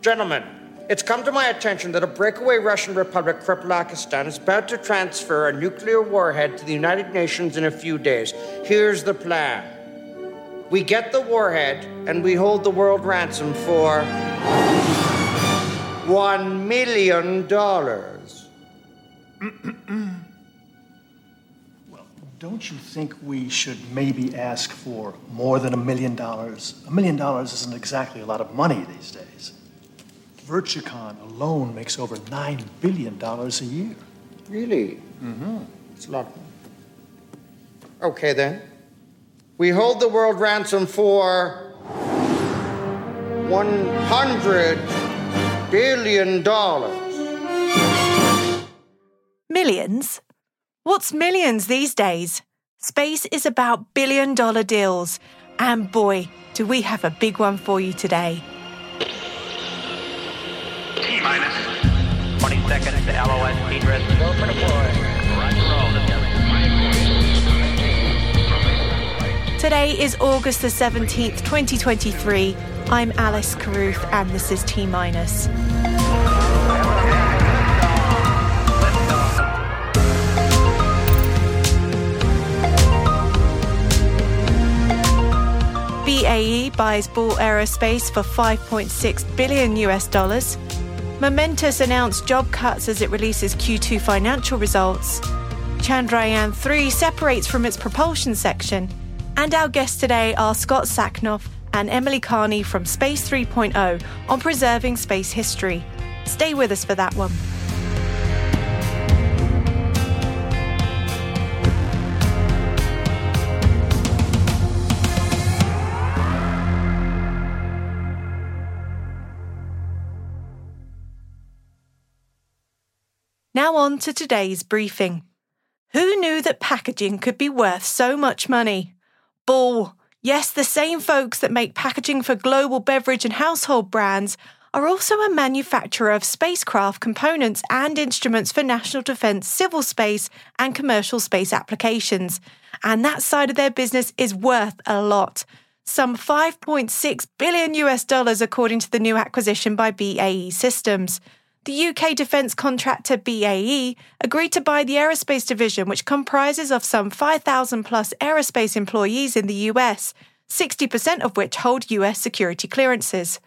Gentlemen, it's come to my attention that a breakaway Russian republic, Kreplachistan, is about to transfer a nuclear warhead to the United Nations in a few days. Here's the plan we get the warhead and we hold the world ransom for one million dollars. well, don't you think we should maybe ask for more than a million dollars? A million dollars isn't exactly a lot of money these days. Virtucon alone makes over $9 billion a year. Really? Mm-hmm. It's a lot. Okay, then. We hold the world ransom for $100 billion. Millions? What's millions these days? Space is about billion dollar deals. And boy, do we have a big one for you today. 20 seconds to LOS. Go for deploy. Today is August the 17th, 2023. I'm Alice Carruth and this is T minus. BAE buys Ball Aerospace for 5.6 billion US dollars. Momentus announced job cuts as it releases Q2 financial results. Chandrayaan 3 separates from its propulsion section. And our guests today are Scott Sacknoff and Emily Carney from Space 3.0 on preserving space history. Stay with us for that one. Now, on to today's briefing. Who knew that packaging could be worth so much money? Ball. yes, the same folks that make packaging for global beverage and household brands, are also a manufacturer of spacecraft components and instruments for national defense, civil space, and commercial space applications. And that side of their business is worth a lot. Some 5.6 billion US dollars, according to the new acquisition by BAE Systems the UK defence contractor BAE agreed to buy the aerospace division, which comprises of some 5,000 plus aerospace employees in the US, 60% of which hold US security clearances.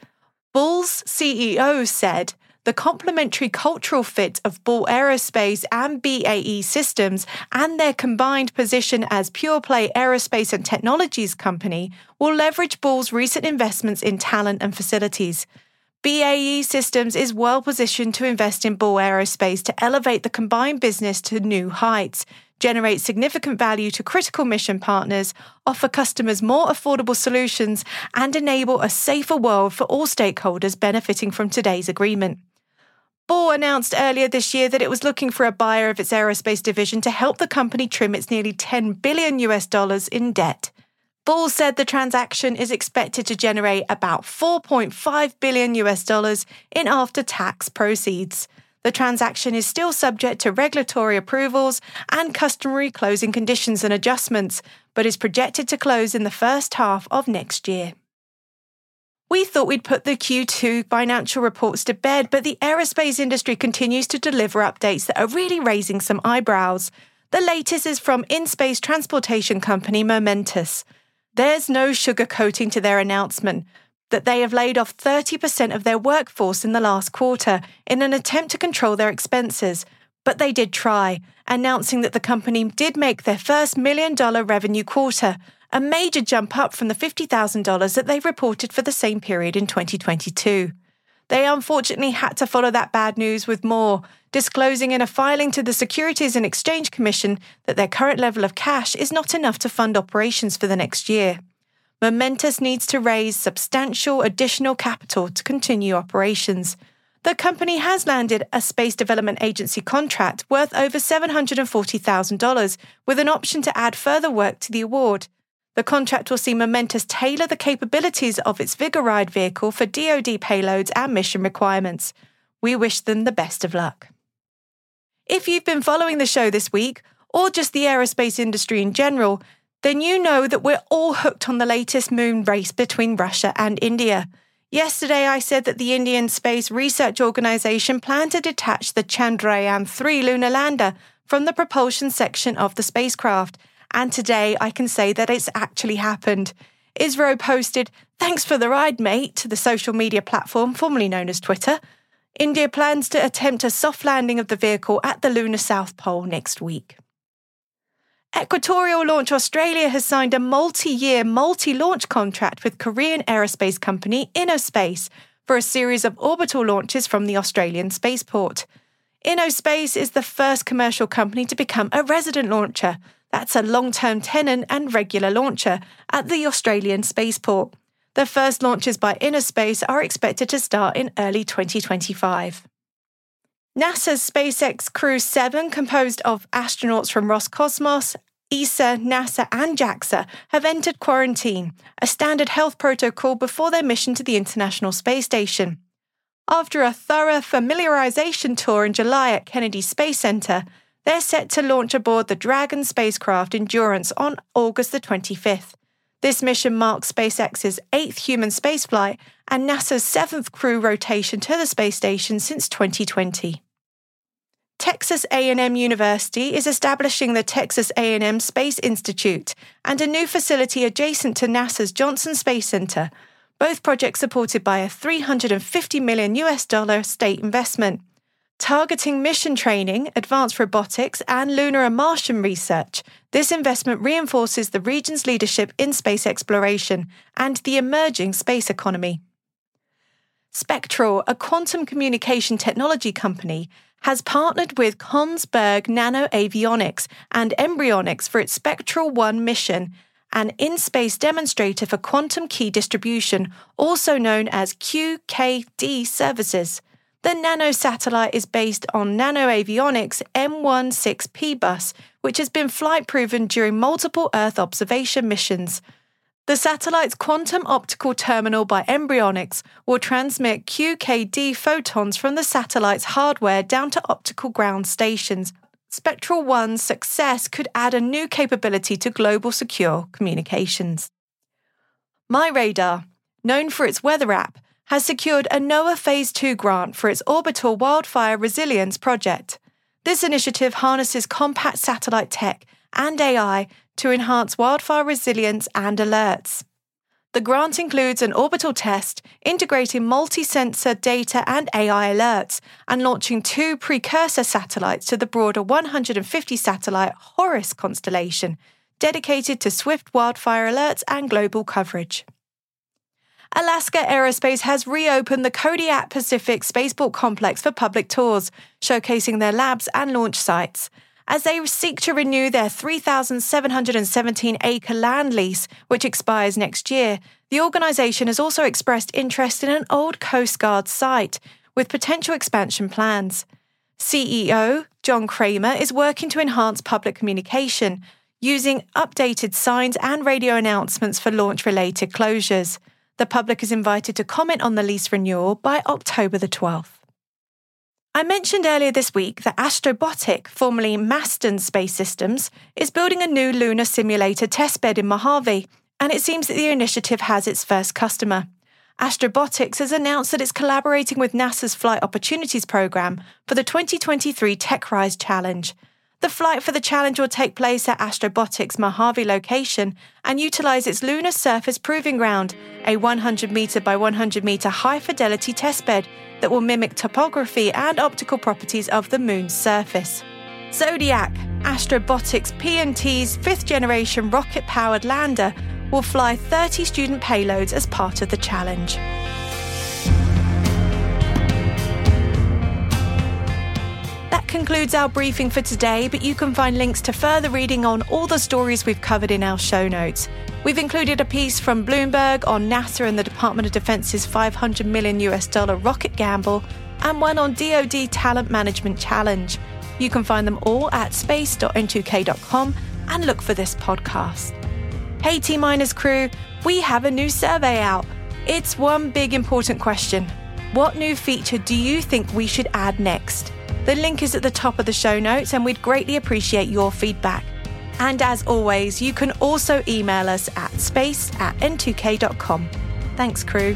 Ball's CEO said, the complementary cultural fit of Ball Aerospace and BAE Systems and their combined position as pure play aerospace and technologies company will leverage Ball's recent investments in talent and facilities. BAE Systems is well positioned to invest in Ball Aerospace to elevate the combined business to new heights, generate significant value to critical mission partners, offer customers more affordable solutions, and enable a safer world for all stakeholders benefiting from today's agreement. Ball announced earlier this year that it was looking for a buyer of its aerospace division to help the company trim its nearly 10 billion US dollars in debt. Ball said the transaction is expected to generate about 4.5 billion US dollars in after-tax proceeds. The transaction is still subject to regulatory approvals and customary closing conditions and adjustments, but is projected to close in the first half of next year. We thought we'd put the Q2 financial reports to bed, but the aerospace industry continues to deliver updates that are really raising some eyebrows. The latest is from in space transportation company Momentus. There's no sugarcoating to their announcement that they have laid off 30% of their workforce in the last quarter in an attempt to control their expenses. But they did try, announcing that the company did make their first million dollar revenue quarter, a major jump up from the $50,000 that they reported for the same period in 2022. They unfortunately had to follow that bad news with more, disclosing in a filing to the Securities and Exchange Commission that their current level of cash is not enough to fund operations for the next year. Momentus needs to raise substantial additional capital to continue operations. The company has landed a Space Development Agency contract worth over $740,000 with an option to add further work to the award. The contract will see Momentus tailor the capabilities of its Vigoride vehicle for DoD payloads and mission requirements. We wish them the best of luck. If you've been following the show this week, or just the aerospace industry in general, then you know that we're all hooked on the latest moon race between Russia and India. Yesterday, I said that the Indian Space Research Organization planned to detach the Chandrayaan 3 lunar lander from the propulsion section of the spacecraft and today I can say that it's actually happened. ISRO posted, Thanks for the ride, mate, to the social media platform formerly known as Twitter. India plans to attempt a soft landing of the vehicle at the lunar South Pole next week. Equatorial Launch Australia has signed a multi year, multi launch contract with Korean aerospace company InnoSpace for a series of orbital launches from the Australian spaceport. InnoSpace is the first commercial company to become a resident launcher, that's a long term tenant and regular launcher at the Australian spaceport. The first launches by InnoSpace are expected to start in early 2025. NASA's SpaceX Crew 7, composed of astronauts from Roscosmos, ESA, NASA, and JAXA, have entered quarantine, a standard health protocol before their mission to the International Space Station. After a thorough familiarization tour in July at Kennedy Space Center, they're set to launch aboard the Dragon spacecraft Endurance on August the 25th. This mission marks SpaceX's eighth human spaceflight and NASA's seventh crew rotation to the space station since 2020. Texas A&M University is establishing the Texas A&M Space Institute and a new facility adjacent to NASA's Johnson Space Center, both projects supported by a 350 million US dollar state investment targeting mission training, advanced robotics, and lunar and Martian research. This investment reinforces the region's leadership in space exploration and the emerging space economy. SpeQtral, a quantum communication technology company, has partnered with Kongsberg NanoAvionics and Mbryonics for its SpeQtral 1 mission, an in space demonstrator for quantum key distribution, also known as QKD services. The nano satellite is based on NanoAvionics M16P bus, which has been flight proven during multiple Earth observation missions. The satellite's quantum optical terminal by Mbryonics will transmit QKD photons from the satellite's hardware down to optical ground stations. SpeQtral One's success could add a new capability to global secure communications. MyRadar, known for its weather app, has secured a NOAA Phase 2 grant for its orbital wildfire resilience project. This initiative harnesses compact satellite tech and AI to enhance wildfire resilience and alerts. The grant includes an orbital test, integrating multi sensor data and AI alerts, and launching two precursor satellites to the broader 150 satellite Horus constellation, dedicated to swift wildfire alerts and global coverage. Alaska Aerospace has reopened the Kodiak Pacific Spaceport Complex for public tours, showcasing their labs and launch sites. As they seek to renew their 3,717 acre land lease, which expires next year, the organisation has also expressed interest in an old Coast Guard site, with potential expansion plans. CEO John Kramer is working to enhance public communication, using updated signs and radio announcements for launch related closures. The public is invited to comment on the lease renewal by October the 12th. I mentioned earlier this week that Astrobotic, formerly Masten Space Systems, is building a new lunar simulator testbed in Mojave, and it seems that the initiative has its first customer. Astrobotics has announced that it's collaborating with NASA's Flight Opportunities Program for the 2023 TechRise Challenge. The flight for the challenge will take place at Astrobotics' Mojave location and utilize its lunar surface proving ground, a 100 meter by 100 meter high fidelity testbed that will mimic topography and optical properties of the moon's surface. Xodiac, Astrobotics PNT's fifth generation rocket powered lander, will fly 30 student payloads as part of the challenge. Concludes our briefing for today, but you can find links to further reading on all the stories we've covered in our show notes. We've included a piece from Bloomberg on NASA and the Department of Defense's 500 million US dollar rocket gamble, and one on DoD Talent Management Challenge. You can find them all at space.n2k.com and look for this podcast. Hey T Minus crew, we have a new survey out. It's one big important question. What new feature do you think we should add next? The link is at the top of the show notes, and we'd greatly appreciate your feedback. And as always, you can also email us at space at n2k.com. Thanks, crew.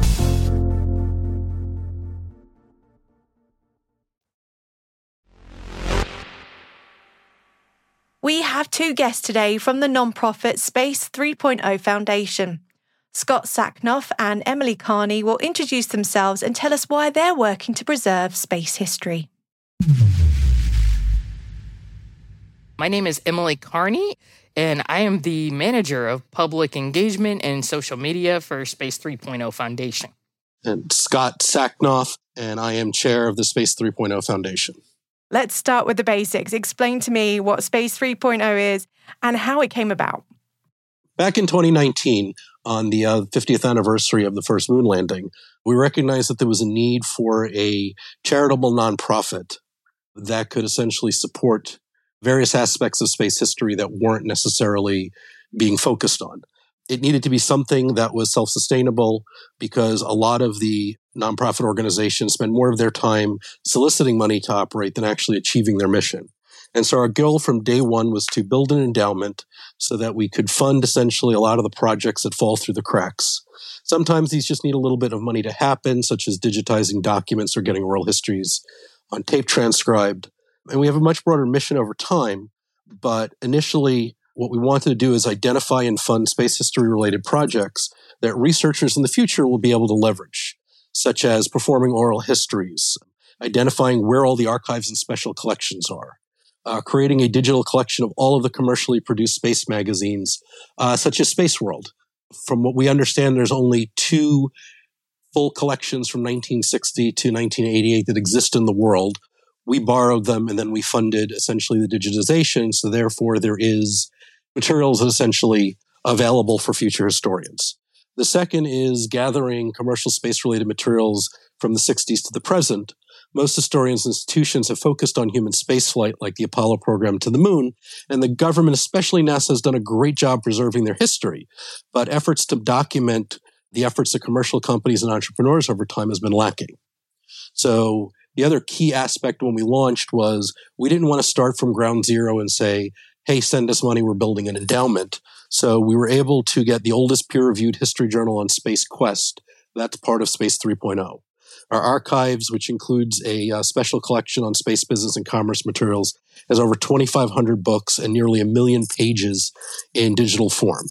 Two guests today from the nonprofit Space 3.0 Foundation. Scott Sacknoff and Emily Carney will introduce themselves and tell us why they're working to preserve space history. My name is Emily Carney, and I am the manager of public engagement and social media for Space 3.0 Foundation. And Scott Sacknoff, and I am chair of the Space 3.0 Foundation. Let's start with the basics. Explain to me what Space 3.0 is and how it came about. Back in 2019, on the uh, 50th anniversary of the first moon landing, we recognized that there was a need for a charitable nonprofit that could essentially support various aspects of space history that weren't necessarily being focused on. It needed to be something that was self sustainable because a lot of the nonprofit organizations spend more of their time soliciting money to operate than actually achieving their mission. And so our goal from day one was to build an endowment so that we could fund essentially a lot of the projects that fall through the cracks. Sometimes these just need a little bit of money to happen, such as digitizing documents or getting oral histories on tape transcribed. And we have a much broader mission over time. But initially, what we wanted to do is identify and fund space history related projects that researchers in the future will be able to leverage such as performing oral histories, identifying where all the archives and special collections are, uh, creating a digital collection of all of the commercially produced space magazines, uh, such as Space World. From what we understand, there's only two full collections from 1960 to 1988 that exist in the world. We borrowed them and then we funded essentially the digitization. So therefore, there is materials essentially available for future historians. The second is gathering commercial space related materials from the 60s to the present. Most historians and institutions have focused on human spaceflight, like the Apollo program to the moon, and the government, especially NASA, has done a great job preserving their history. But efforts to document the efforts of commercial companies and entrepreneurs over time has been lacking. So the other key aspect when we launched was we didn't want to start from ground zero and say, hey, send us money, we're building an endowment. So we were able to get the oldest peer reviewed history journal on Space Quest. That's part of Space 3.0. Our archives, which includes a uh, special collection on space business and commerce materials, has over 2,500 books and nearly a million pages in digital form.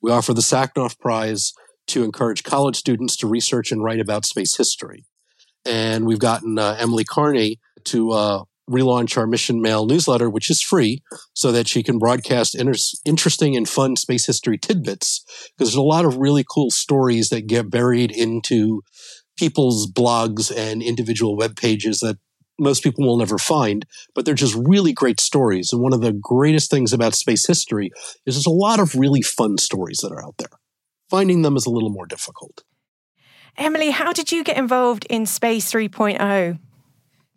We offer the Sacknoff Prize to encourage college students to research and write about space history. And we've gotten uh, Emily Carney to uh, relaunch our Mission Mail newsletter, which is free, so that she can broadcast inter- interesting and fun space history tidbits. Because there's a lot of really cool stories that get buried into people's blogs and individual web pages that most people will never find, but they're just really great stories. And one of the greatest things about space history is there's a lot of really fun stories that are out there. Finding them is a little more difficult. Emily, how did you get involved in Space 3.0?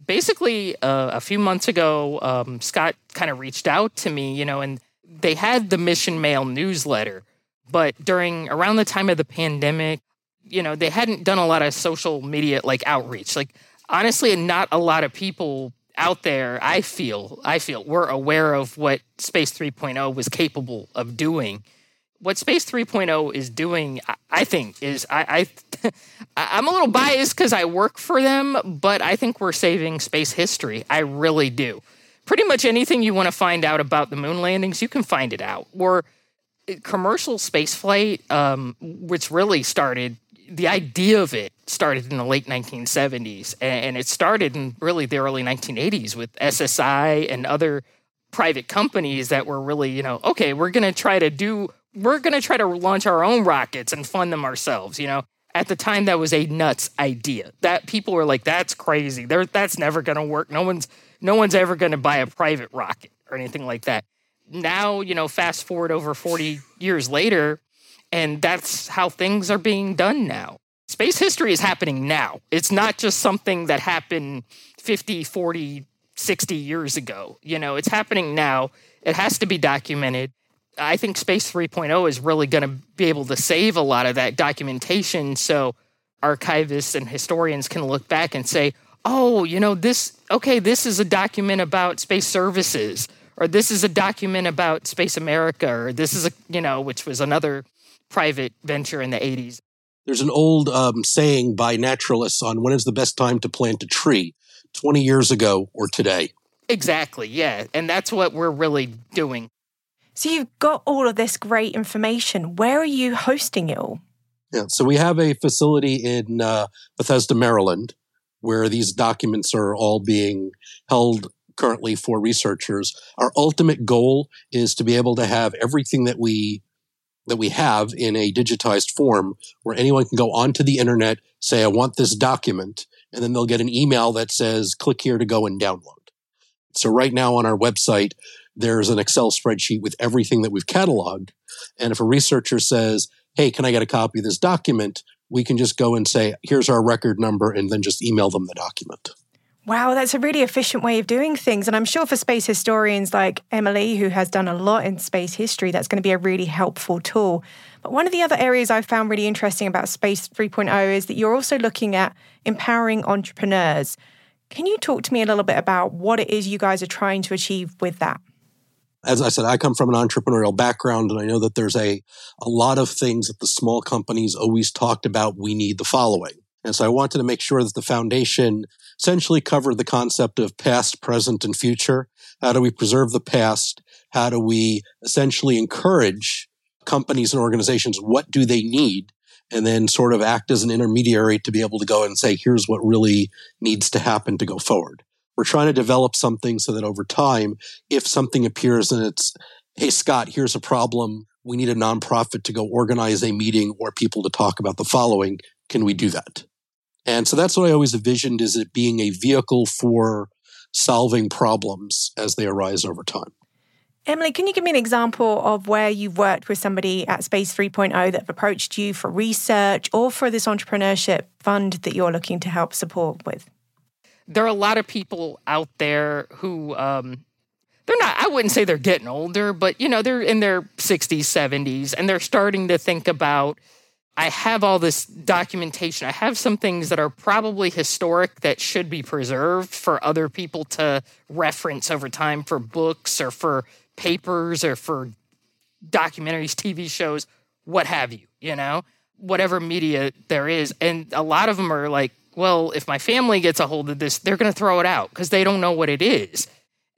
Basically, uh, a few months ago, um, Scott kind of reached out to me, you know, and they had the Mission Mail newsletter. But during around the time of the pandemic, you know, they hadn't done a lot of social media like outreach. Like honestly, not a lot of people out there, I feel, I feel, were aware of what Space 3.0 was capable of doing. What Space 3.0 is doing, I think, is I, I I'm a little biased because I work for them, but I think we're saving space history. I really do. Pretty much anything you want to find out about the moon landings, you can find it out. Or uh, commercial spaceflight, um, which really started the idea of it started in the late 1970s and it started in really the early 1980s with SSI and other private companies that were really, you know, okay, we're going to try to do we're going to try to launch our own rockets and fund them ourselves, you know. At the time that was a nuts idea. That people were like that's crazy. There that's never going to work. No one's no one's ever going to buy a private rocket or anything like that. Now, you know, fast forward over 40 years later, and that's how things are being done now. Space history is happening now. It's not just something that happened 50, 40, 60 years ago. You know, it's happening now. It has to be documented. I think Space 3.0 is really going to be able to save a lot of that documentation so archivists and historians can look back and say, oh, you know, this, okay, this is a document about space services, or this is a document about Space America, or this is a, you know, which was another private venture in the 80s. There's an old um, saying by naturalists on when is the best time to plant a tree 20 years ago or today. Exactly, yeah. And that's what we're really doing. So you've got all of this great information. Where are you hosting it all? Yeah, so we have a facility in uh, Bethesda, Maryland, where these documents are all being held currently for researchers. Our ultimate goal is to be able to have everything that we that we have in a digitized form where anyone can go onto the internet, say, I want this document, and then they'll get an email that says, click here to go and download. So right now on our website, there's an Excel spreadsheet with everything that we've cataloged. And if a researcher says, Hey, can I get a copy of this document? We can just go and say, here's our record number and then just email them the document. Wow, that's a really efficient way of doing things. And I'm sure for space historians like Emily, who has done a lot in space history, that's going to be a really helpful tool. But one of the other areas I found really interesting about Space 3.0 is that you're also looking at empowering entrepreneurs. Can you talk to me a little bit about what it is you guys are trying to achieve with that? As I said, I come from an entrepreneurial background, and I know that there's a, a lot of things that the small companies always talked about. We need the following. And so I wanted to make sure that the foundation essentially covered the concept of past, present, and future. How do we preserve the past? How do we essentially encourage companies and organizations? What do they need? And then sort of act as an intermediary to be able to go and say, here's what really needs to happen to go forward. We're trying to develop something so that over time, if something appears and it's, hey, Scott, here's a problem. We need a nonprofit to go organize a meeting or people to talk about the following. Can we do that? And so that's what I always envisioned is it being a vehicle for solving problems as they arise over time. Emily, can you give me an example of where you've worked with somebody at Space 3.0 that have approached you for research or for this entrepreneurship fund that you're looking to help support with? There are a lot of people out there who um, they're not i wouldn't say they're getting older but you know they're in their 60s 70s and they're starting to think about I have all this documentation. I have some things that are probably historic that should be preserved for other people to reference over time for books or for papers or for documentaries, TV shows, what have you, you know, whatever media there is. And a lot of them are like, well, if my family gets a hold of this, they're going to throw it out because they don't know what it is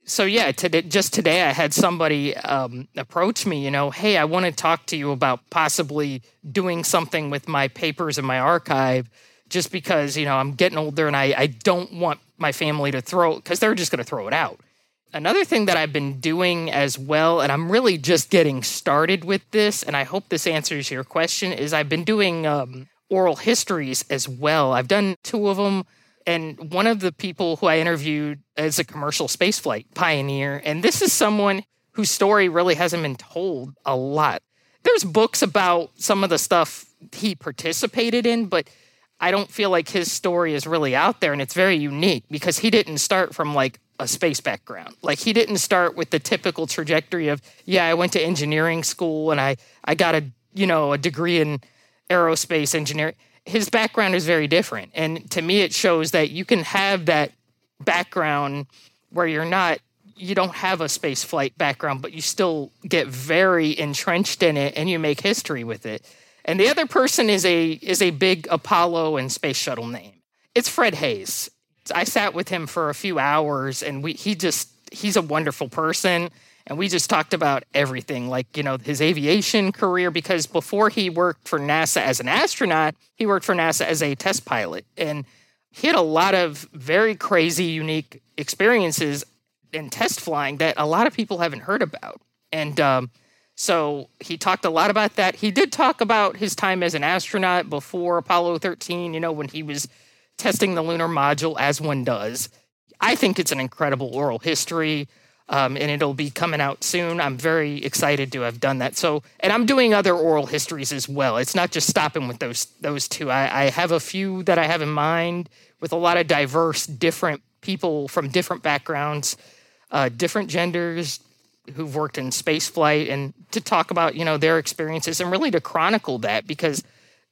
so yeah, today, just today I had somebody um, approach me. You know, hey, I want to talk to you about possibly doing something with my papers and my archive just because, you know, I'm getting older and I, I don't want my family to throw because they're just going to throw it out. Another thing that I've been doing as well, and I'm really just getting started with this, and I hope this answers your question, is I've been doing um, oral histories as well. I've done two of them, and one of the people who I interviewed is a commercial spaceflight pioneer, and this is someone whose story really hasn't been told a lot. There's books about some of the stuff he participated in, but I don't feel like his story is really out there and it's very unique because he didn't start from like a space background. Like he didn't start with the typical trajectory of, yeah, I went to engineering school and I I got a, you know, a degree in aerospace engineering. His background is very different. And to me it shows that you can have that background where you're not you don't have a space flight background, but you still get very entrenched in it and you make history with it. And the other person is a is a big Apollo and space shuttle name. It's Fred Haise. I sat with him for a few hours and we he just he's a wonderful person and we just talked about everything like you know his aviation career because before he worked for NASA as an astronaut, he worked for NASA as a test pilot and he had a lot of very crazy unique experiences in test flying that a lot of people haven't heard about. And um, so he talked a lot about that. He did talk about his time as an astronaut before Apollo 13, you know, when he was testing the lunar module, as one does. I think it's an incredible oral history, um, and it'll be coming out soon. I'm very excited to have done that. So, and I'm doing other oral histories as well. It's not just stopping with those those two. I, I have a few that I have in mind with a lot of diverse, different people from different backgrounds, uh, different genders, who've worked in space flight and to talk about you know their experiences and really to chronicle that because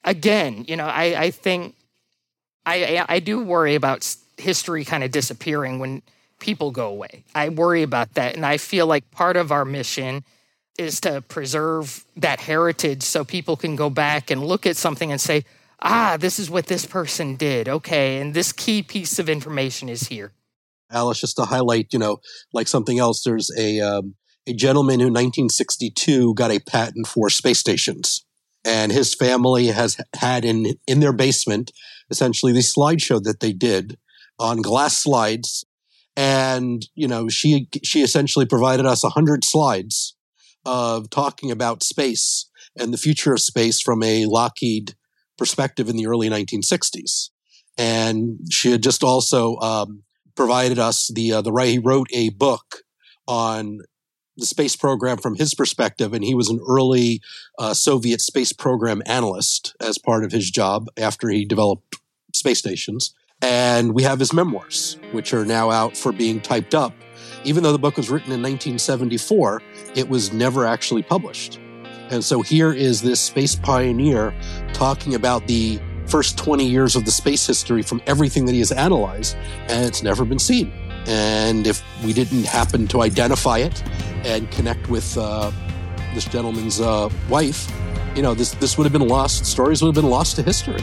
again you know i, I think I, I do worry about history kind of disappearing when people go away i worry about that and i feel like part of our mission is to preserve that heritage so people can go back and look at something and say ah this is what this person did okay and this key piece of information is here Alice, just to highlight, you know, like something else, there's a um, a gentleman who in 1962 got a patent for space stations. And his family has had in, in their basement essentially the slideshow that they did on glass slides. And, you know, she, she essentially provided us a hundred slides of talking about space and the future of space from a Lockheed perspective in the early 1960s. And she had just also um, provided us the uh, the right. He wrote a book on the space program from his perspective, and he was an early uh, Soviet space program analyst as part of his job after he developed space stations. And we have his memoirs, which are now out for being typed up. Even though the book was written in 1974, it was never actually published. And so here is this space pioneer talking about the first 20 years of the space history from everything that he has analyzed, and it's never been seen. And if we didn't happen to identify it and connect with uh, this gentleman's uh, wife, you know, this, this would have been lost. Stories would have been lost to history.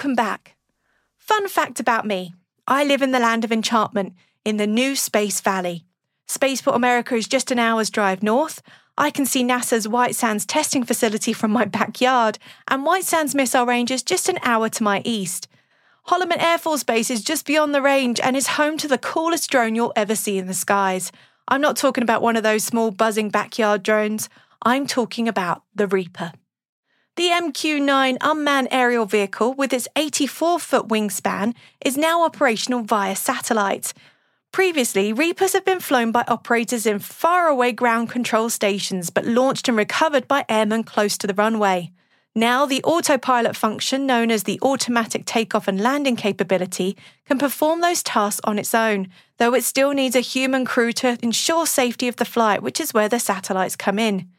Welcome back. Fun fact about me I live in the land of enchantment in the new Space Valley. Spaceport America is just an hour's drive north. I can see NASA's White Sands testing facility from my backyard, and White Sands Missile Range is just an hour to my east. Holloman Air Force Base is just beyond the range and is home to the coolest drone you'll ever see in the skies. I'm not talking about one of those small buzzing backyard drones. I'm talking about the Reaper. The MQ 9 unmanned aerial vehicle, with its 84 foot wingspan, is now operational via satellite. Previously, Reapers have been flown by operators in faraway ground control stations but launched and recovered by airmen close to the runway. Now, the autopilot function, known as the automatic takeoff and landing capability, can perform those tasks on its own, though it still needs a human crew to ensure safety of the flight, which is where the satellites come in.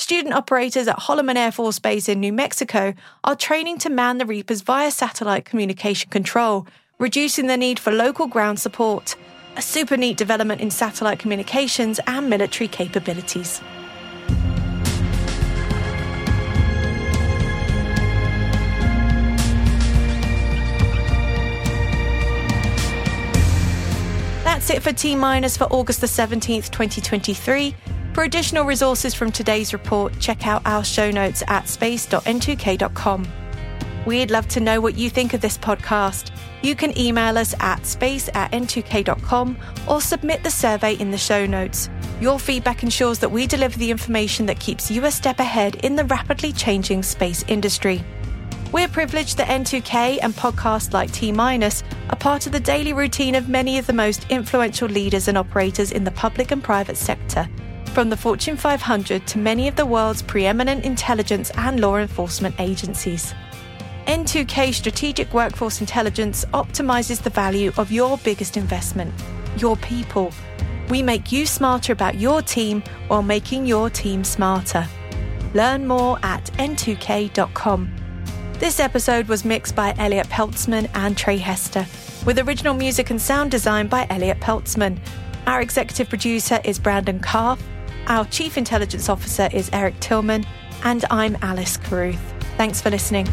Student operators at Holloman Air Force Base in New Mexico are training to man the Reapers via satellite communication control, reducing the need for local ground support. A super neat development in satellite communications and military capabilities. That's it for T minus for August the 17th, 2023. For additional resources from today's report, check out our show notes at space.n2k.com. We'd love to know what you think of this podcast. You can email us at space at n2k.com or submit the survey in the show notes. Your feedback ensures that we deliver the information that keeps you a step ahead in the rapidly changing space industry. We're privileged that N2K and podcasts like T Minus are part of the daily routine of many of the most influential leaders and operators in the public and private sector from the Fortune 500 to many of the world's preeminent intelligence and law enforcement agencies. N2K Strategic Workforce Intelligence optimizes the value of your biggest investment, your people. We make you smarter about your team while making your team smarter. Learn more at n2k.com. This episode was mixed by Elliot Peltzman and Trey Hester, with original music and sound design by Elliot Peltzman. Our executive producer is Brandon Karpf. Our Chief Intelligence Officer is Eric Tillman, and I'm Alice Carruth. Thanks for listening.